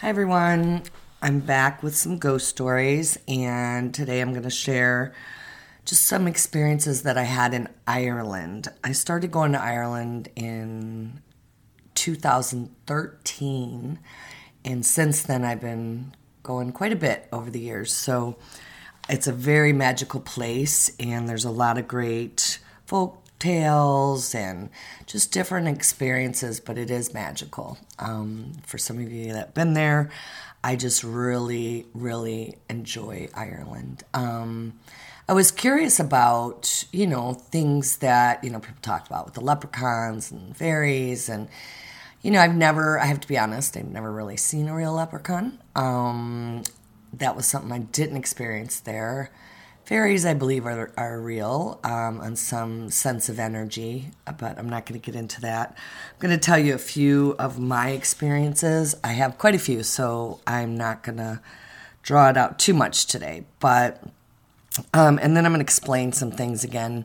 Hi, everyone. I'm back with some ghost stories, and today I'm going to share just some experiences that I had in Ireland. I started going to Ireland in 2013, and since then I've been going quite a bit over the years. So it's a very magical place, and there's a lot of great folk tales and just different experiences, but it is magical. Um, for some of you that have been there, I just really, really enjoy Ireland. Um, I was curious about, you know, things that, you know, people talked about with the leprechauns and fairies. And, you know, I've never, I have to be honest, I've never really seen a real leprechaun. Um, that was something I didn't experience there. Fairies, I believe, are, are real um, on some sense of energy, but I'm not going to get into that. I'm going to tell you a few of my experiences. I have quite a few, so I'm not going to draw it out too much today. But, um, and then I'm going to explain some things again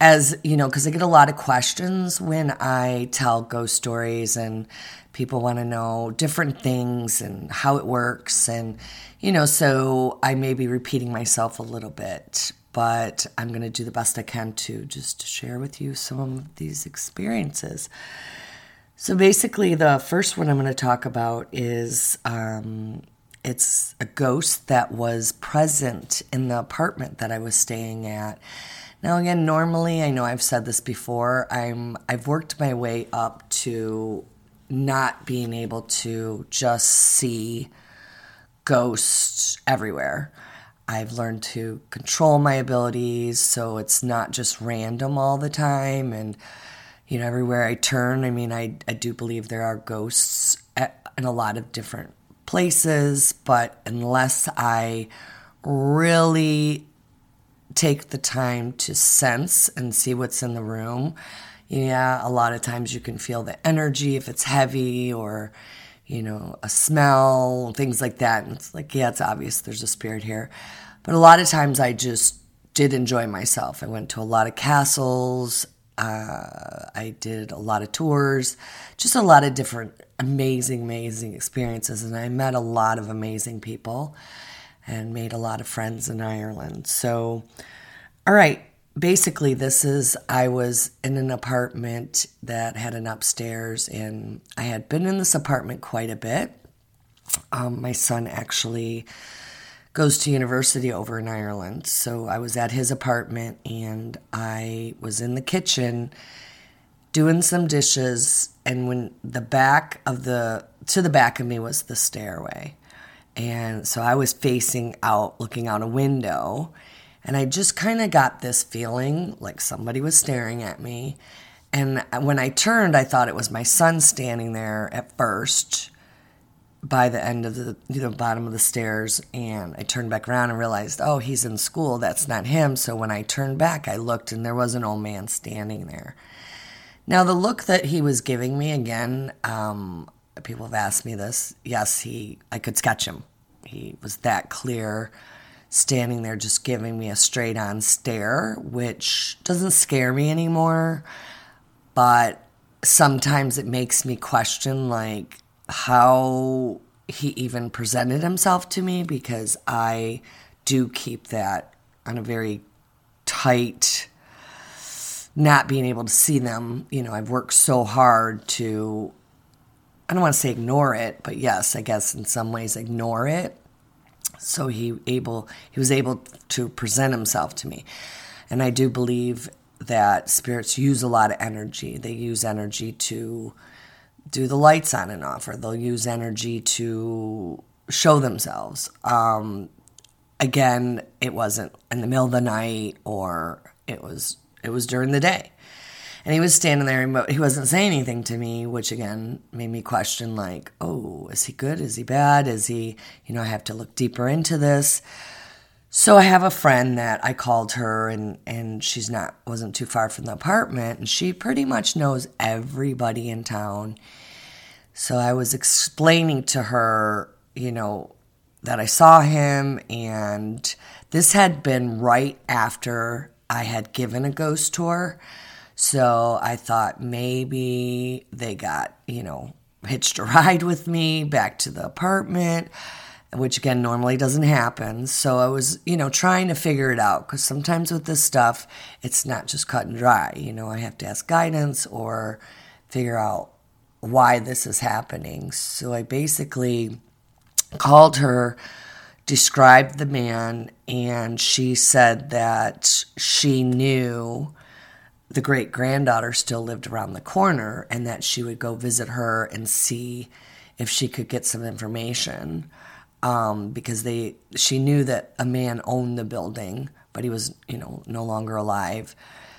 as you know, because I get a lot of questions when I tell ghost stories, and people want to know different things and how it works. And, you know, so I may be repeating myself a little bit, but I'm going to do the best I can to just share with you some of these experiences. So basically, the first one I'm going to talk about is um, it's a ghost that was present in the apartment that I was staying at. Now again, normally I know I've said this before. I'm I've worked my way up to not being able to just see ghosts everywhere. I've learned to control my abilities so it's not just random all the time and you know everywhere I turn, I mean I I do believe there are ghosts at, in a lot of different places, but unless I really take the time to sense and see what's in the room. Yeah, a lot of times you can feel the energy if it's heavy or, you know, a smell, things like that. And it's like, yeah, it's obvious there's a spirit here. But a lot of times I just did enjoy myself. I went to a lot of castles. Uh, I did a lot of tours, just a lot of different amazing, amazing experiences. And I met a lot of amazing people and made a lot of friends in Ireland. So, all right, basically, this is I was in an apartment that had an upstairs, and I had been in this apartment quite a bit. Um, my son actually goes to university over in Ireland. So I was at his apartment and I was in the kitchen doing some dishes and when the back of the to the back of me was the stairway. And so I was facing out, looking out a window, and I just kind of got this feeling like somebody was staring at me. And when I turned, I thought it was my son standing there at first by the end of the you know bottom of the stairs. And I turned back around and realized oh he's in school. That's not him. So when I turned back I looked and there was an old man standing there. Now the look that he was giving me again um, people have asked me this. Yes, he I could sketch him. He was that clear, standing there just giving me a straight on stare, which doesn't scare me anymore. But sometimes it makes me question like how he even presented himself to me because I do keep that on a very tight not being able to see them. You know, I've worked so hard to I don't want to say ignore it, but yes, I guess in some ways ignore it. So he able he was able to present himself to me. And I do believe that spirits use a lot of energy. They use energy to do the lights on and off, or they'll use energy to show themselves. Um, again, it wasn't in the middle of the night, or it was it was during the day. And he was standing there he wasn't saying anything to me, which again made me question like, oh, is he good? Is he bad? Is he, you know, I have to look deeper into this. So I have a friend that I called her and and she's not wasn't too far from the apartment and she pretty much knows everybody in town. So I was explaining to her, you know, that I saw him and this had been right after I had given a ghost tour. So I thought maybe they got, you know, hitched a ride with me back to the apartment, which again normally doesn't happen. So I was, you know, trying to figure it out because sometimes with this stuff, it's not just cut and dry. You know, I have to ask guidance or figure out why this is happening. So I basically called her, described the man, and she said that she knew the great granddaughter still lived around the corner and that she would go visit her and see if she could get some information um, because they she knew that a man owned the building but he was you know no longer alive.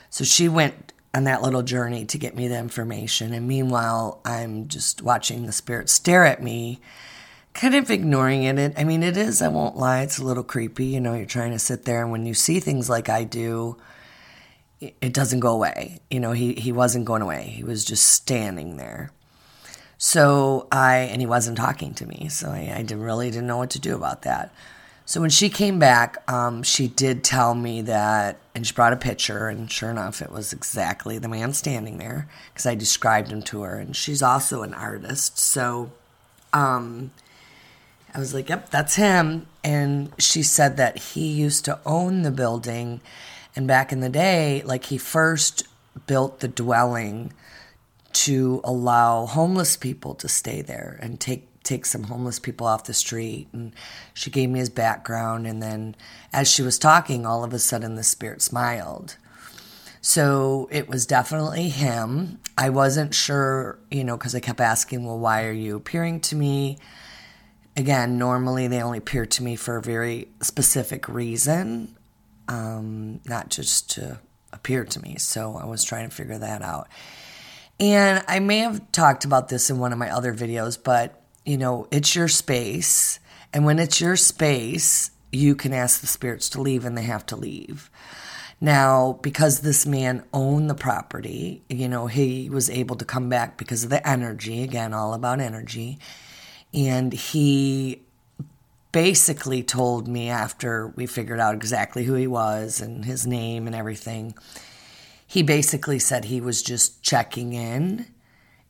So she went on that little journey to get me the information. And meanwhile i'm just watching the spirit stare at me kind of ignoring it. I mean it is i won't lie it's a little creepy. You know you're trying to sit there and when you see things like i do it doesn't go away. You know, he, he wasn't going away. He was just standing there. So I, and he wasn't talking to me. So I, I didn't, really didn't know what to do about that. So when she came back, um, she did tell me that, and she brought a picture, and sure enough, it was exactly the man standing there because I described him to her. And she's also an artist. So um, I was like, yep, that's him. And she said that he used to own the building and back in the day, like he first built the dwelling to allow homeless people to stay there and take take some homeless people off the street. And she gave me his background. And then as she was talking all of a sudden the spirit smiled. So it was definitely him. I wasn't sure you know because i kept asking well why are you appearing to me? Again normally they only appear to me for a very specific reason um, not just to appear to me. So I was trying to figure that out. And I may have talked about this in one of my other videos, but you know, it's your space. And when it's your space, you can ask the spirits to leave and they have to leave. Now, because this man owned the property, you know, he was able to come back because of the energy, again, all about energy. And he basically told me after we figured out exactly who he was and his name and everything, he basically said he was just checking in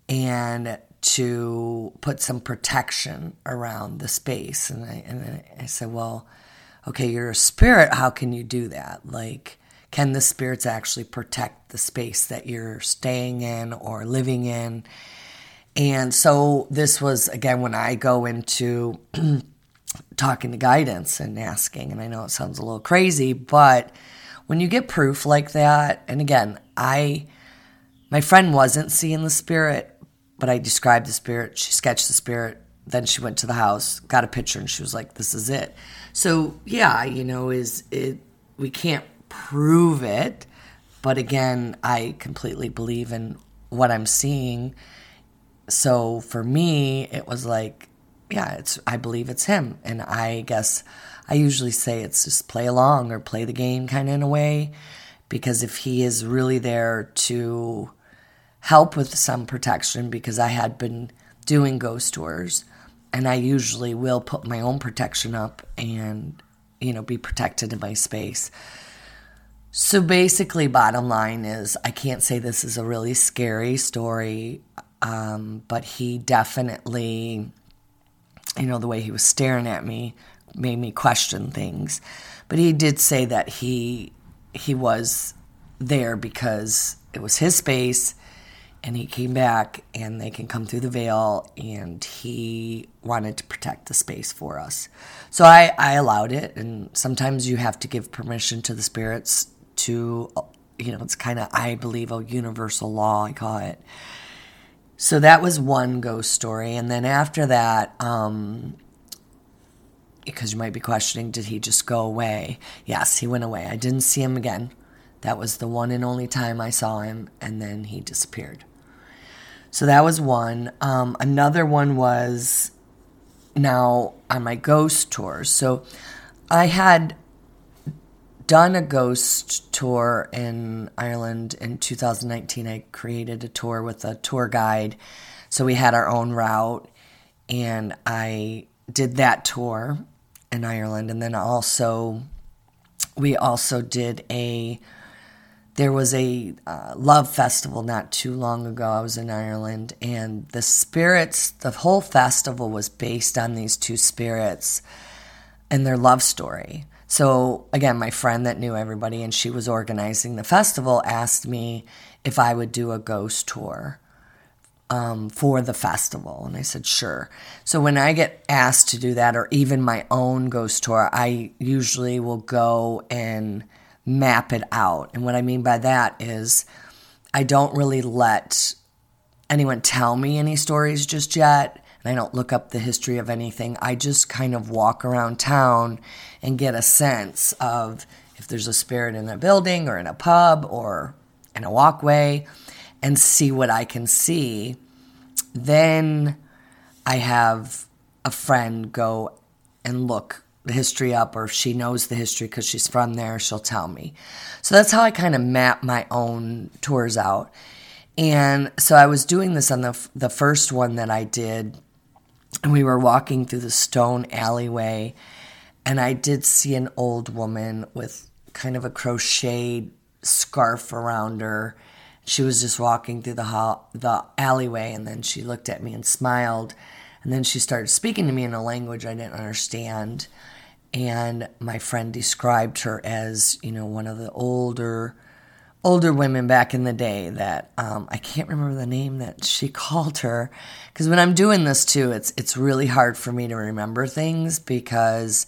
and to put some protection around the space. And I, and I said, well, okay, you're a spirit. How can you do that? Like, can the spirits actually protect the space that you're staying in or living in? And so this was, again, when I go into talking to guidance and asking. And I know it sounds a little crazy, but when you get proof like that, and again, I, my friend wasn't seeing the spirit, but I described the spirit. She sketched the spirit. Then she went to the house, got a picture, and she was like, "This is it." So yeah, you know, is it? We can't prove it, but again, I completely believe in what I'm seeing. So for me, it was like yeah, it's I believe it's him. And I guess I usually say it's just play along or play the game kind of in a way because if he is really there to help with some protection because I had been doing ghost tours and I usually will put my own protection up and you know be protected in my space. So basically bottom line is I can't say this is a really scary story um, but he definitely you know, the way he was staring at me made me question things. But he did say that he he was there because it was his space and he came back and they can come through the veil and he wanted to protect the space for us. So I, I allowed it and sometimes you have to give permission to the spirits to you know, it's kind of I believe a universal law I call it so that was one ghost story. And then after that, um, because you might be questioning, did he just go away? Yes, he went away. I didn't see him again. That was the one and only time I saw him, and then he disappeared. So that was one. Um, another one was now on my ghost tours. So I had done a ghost tour in Ireland in 2019. I created a tour with a tour guide. So we had our own route, and I did that tour in Ireland. And then also, we also did a there was a uh, love festival not too long ago. I was in Ireland, and the spirits, the whole festival was based on these two spirits and their love story. So, again, my friend that knew everybody and she was organizing the festival asked me if I would do a ghost tour um, for the festival. And I said, sure. So, when I get asked to do that, or even my own ghost tour, I usually will go and map it out. And what I mean by that is I don't really let anyone tell me any stories just yet I don't look up the history of anything. I just kind of walk around town and get a sense of if there's a spirit in a building or in a pub or in a walkway and see what I can see. Then I have a friend go and look the history up, or if she knows the history because she's from there, she'll tell me. So that's how I kind of map my own tours out. And so I was doing this on the the first one that I did and we were walking through the stone alleyway and I did see an old woman with kind of a crocheted scarf around her. She was just walking through the hall, the alleyway and then she looked at me and smiled and then she started speaking to me in a language I didn't understand and my friend described her as, you know, one of the older older women back in the day that um, I can't remember the name that she called her because when I'm doing this too, it's it's really hard for me to remember things because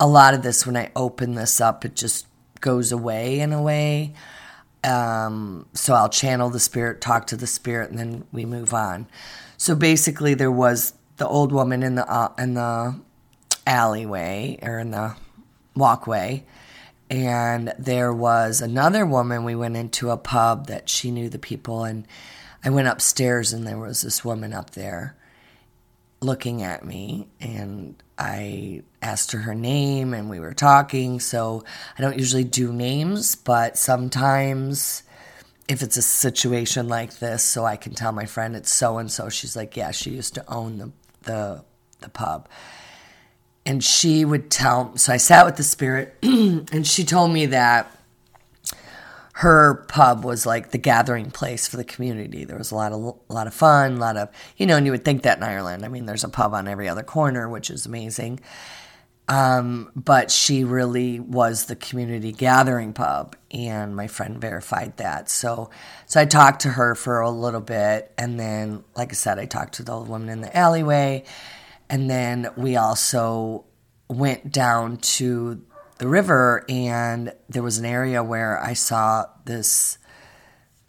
a lot of this when I open this up, it just goes away in a way. Um, so I'll channel the spirit, talk to the spirit, and then we move on. So basically, there was the old woman in the uh, in the alleyway or in the walkway and there was another woman we went into a pub that she knew the people and i went upstairs and there was this woman up there looking at me and i asked her her name and we were talking. So i don't usually do names but sometimes if it's a situation like this so i can tell my friend it's so and so. She's like yeah she used to own the the, the pub and she would tell so i sat with the spirit and she told me that her pub was like the gathering place for the community. There was a lot of a lot of fun a lot of you know and you would think that in ireland i mean there's a pub on every other corner which is amazing. Um, but she really was the community gathering pub and my friend verified that. So so i talked to her for a little bit and then like i said i talked to the old woman in the alleyway and then we also went down to the river, and there was an area where I saw this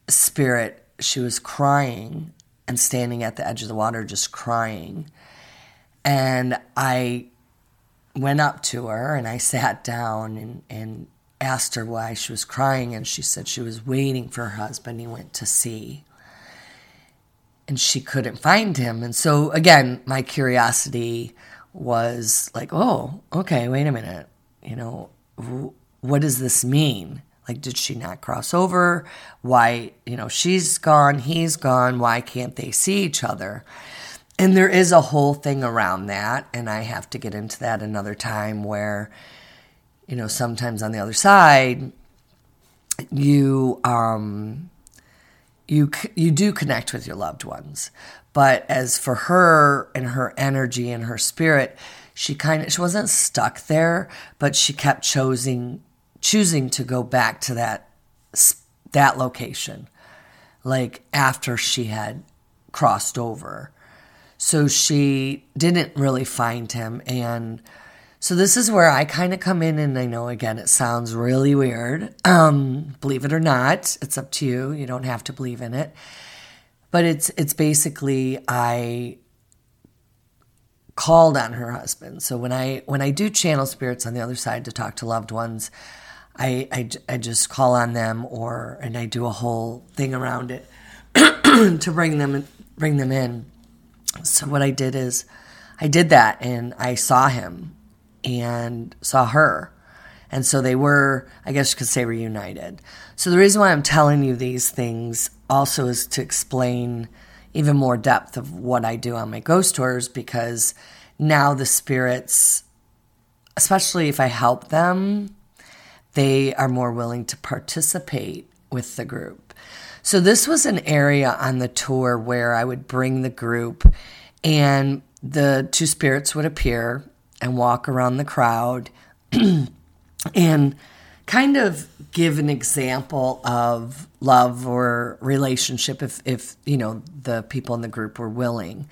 spirit. She was crying and standing at the edge of the water, just crying. And I went up to her and I sat down and, and asked her why she was crying. And she said she was waiting for her husband. He went to sea and she couldn't find him. And so, again, my curiosity was like, oh, okay, wait a minute. You know, what does this mean? Like, did she not cross over? Why, you know, she's gone, he's gone. Why can't they see each other? And there is a whole thing around that. And I have to get into that another time where, you know, sometimes on the other side, you, um, you you do connect with your loved ones. But as for her and her energy and her spirit she kind of she wasn't stuck there but she kept choosing choosing to go back to that that location like after she had crossed over. So she didn't really find him and so this is where I kind of come in, and I know again it sounds really weird. Um, believe it or not, it's up to you. You don't have to believe in it, but it's it's basically I called on her husband. So when I when I do channel spirits on the other side to talk to loved ones, I I, I just call on them, or and I do a whole thing around it to bring them bring them in. So what I did is I did that, and I saw him and saw her. And so they were, I guess you could say, reunited. So the reason why I'm telling you these things also is to explain even more depth of what I do on my ghost tours because now the spirits, especially if I help them, they are more willing to participate with the group. So this was an area on the tour where I would bring the group and the two spirits would appear and walk around the crowd and kind of give an example of love or relationship if, if you know the people in the group were willing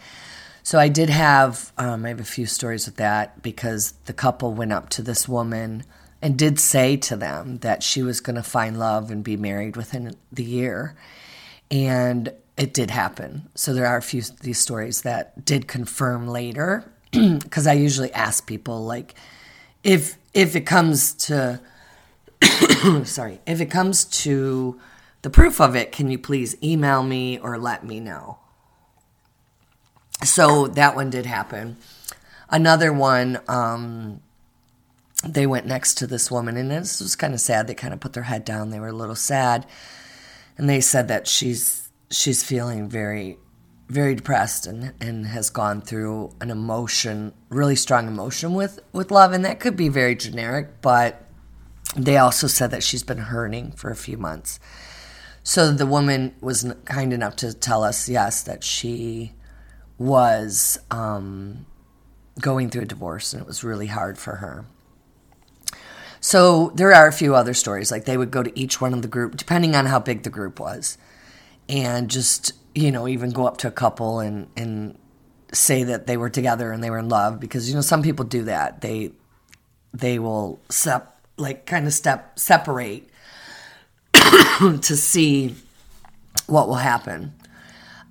so i did have um, i have a few stories with that because the couple went up to this woman and did say to them that she was going to find love and be married within the year. And it did happen. So there are a few these stories that did confirm later because I usually ask people like if if it comes to sorry, if it comes to the proof of it, can you please email me or let me know? So that one did happen. Another one um, they went next to this woman, and this was kind of sad. They kind of put their head down. They were a little sad, and they said that she's she's feeling very, very depressed and and has gone through an emotion, really strong emotion with with love, and that could be very generic, but they also said that she's been hurting for a few months. So the woman was kind enough to tell us, yes, that she was um, going through a divorce and it was really hard for her. So there are a few other stories. Like they would go to each one of the group, depending on how big the group was, and just you know even go up to a couple and and say that they were together and they were in love because you know some people do that. They they will sep like kind of step separate to see what will happen.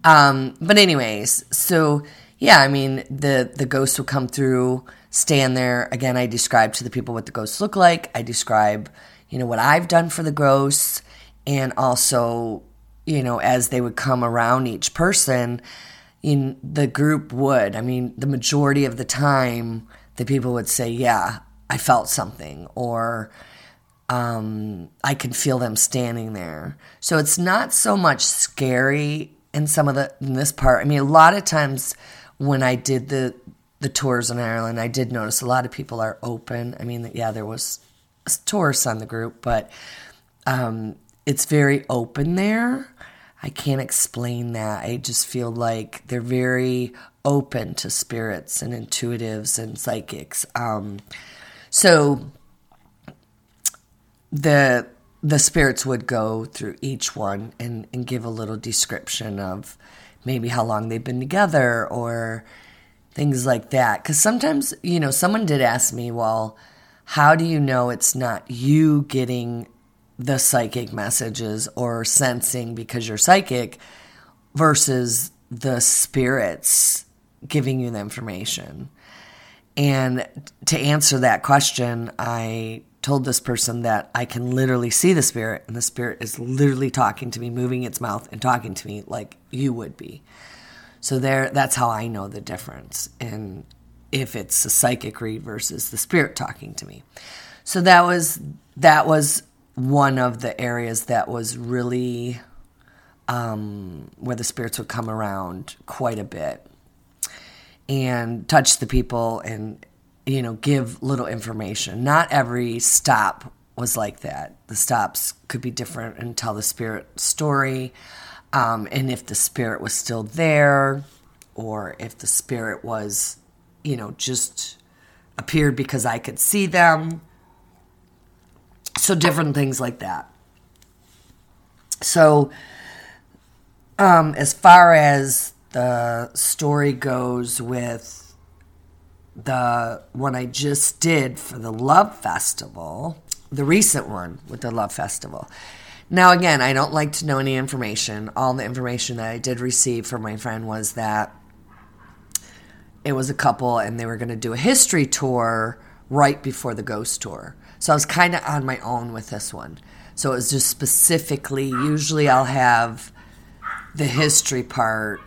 Um, but anyways, so yeah, I mean the the ghosts will come through stand there. Again, I describe to the people what the ghosts look like. I describe, you know, what I've done for the ghosts, and also, you know, as they would come around each person, in the group would. I mean, the majority of the time, the people would say, "Yeah, I felt something," or um, I can feel them standing there. So it's not so much scary in some of the in this part. I mean, a lot of times when I did the the tours in Ireland, I did notice a lot of people are open. I mean, yeah, there was tourists on the group, but um, it's very open there. I can't explain that. I just feel like they're very open to spirits and intuitives and psychics. Um, so the the spirits would go through each one and, and give a little description of maybe how long they've been together or things like that. Because sometimes, you know, someone did ask me, well, how do you know it's not you getting the psychic messages or sensing because you're psychic versus the spirits giving you the information? And to answer that question, I told this person that I can literally see the spirit, and the spirit is literally talking to me, moving its mouth and talking to me like you would be. So there, that's how I know the difference in if it's a psychic read versus the spirit talking to me. So that was that was one of the areas that was really um, where the spirits would come around quite a bit and touch the people and you know give little information. Not every stop was like that. The stops could be different and tell the spirit story um, and if the spirit was still there, or if the spirit was, you know, just appeared because I could see them. So, different things like that. So, um, as far as the story goes with the one I just did for the Love Festival, the recent one with the Love Festival, now, again, I don't like to know any information. All the information that I did receive from my friend was that it was a couple and they were going to do a history tour right before the ghost tour. So I was kind of on my own with this one. So it was just specifically, usually I'll have the history part.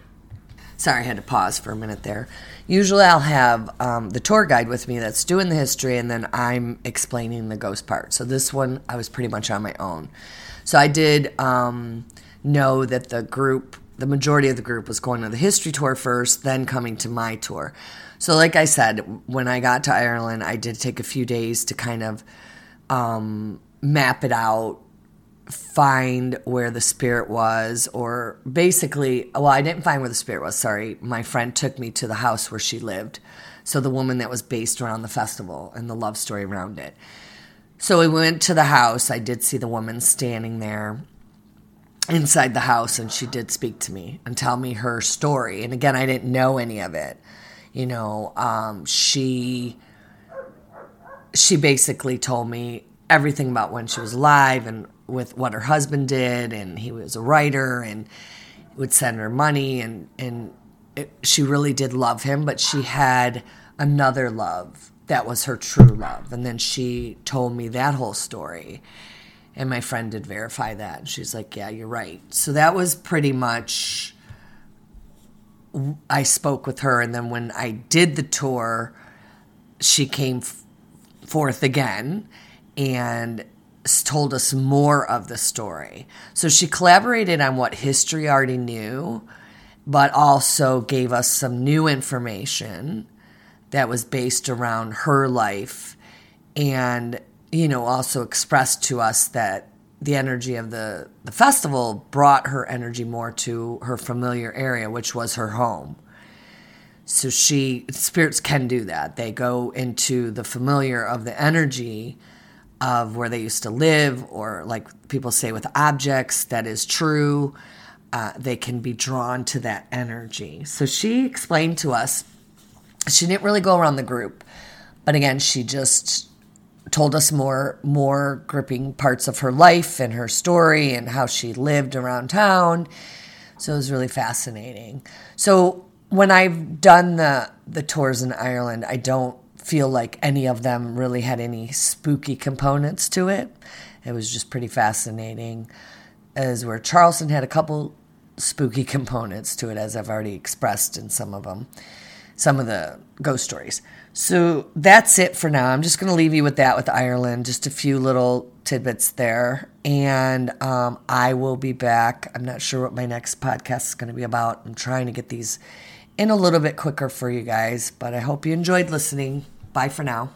Sorry, I had to pause for a minute there. Usually I'll have um, the tour guide with me that's doing the history and then I'm explaining the ghost part. So this one, I was pretty much on my own. So I did um, know that the group, the majority of the group, was going to the history tour first, then coming to my tour. So, like I said, when I got to Ireland, I did take a few days to kind of um, map it out find where the spirit was, or basically, well, I didn't find where the spirit was. Sorry, my friend took me to the house where she lived. So the woman that was based around the festival and the love story around it. So we went to the house. I did see the woman standing there inside the house, and she did speak to me and tell me her story. And again, I didn't know any of it. You know, um, she she basically told me everything about when she was alive and with what her husband did, and he was a writer and would send her money, and and it, she really did love him, but she had another love that was her true love, and then she told me that whole story, and my friend did verify that, and she's like, "Yeah, you're right." So that was pretty much. I spoke with her, and then when I did the tour, she came f- forth again and told us more of the story. So she collaborated on what history already knew, but also gave us some new information that was based around her life and you know also expressed to us that the energy of the the festival brought her energy more to her familiar area which was her home so she spirits can do that they go into the familiar of the energy of where they used to live, or like people say with objects, that is true. Uh, they can be drawn to that energy. So she explained to us, she didn't really go around the group, but again, she just told us more more gripping parts of her life and her story and how she lived around town. So it was really fascinating. So when I've done the the tours in Ireland, I don't feel like any of them really had any spooky components to it. It was just pretty fascinating. As where Charleston had a couple spooky components to it, as I've already expressed in some of them, some of the ghost stories. So that's it for now. I'm just going to leave you with that with Ireland, just a few little tidbits there. And um, I will be back. I'm not sure what my next podcast is going to be about. I'm trying to get these in a little bit quicker for you guys, but I hope you enjoyed listening. Bye for now.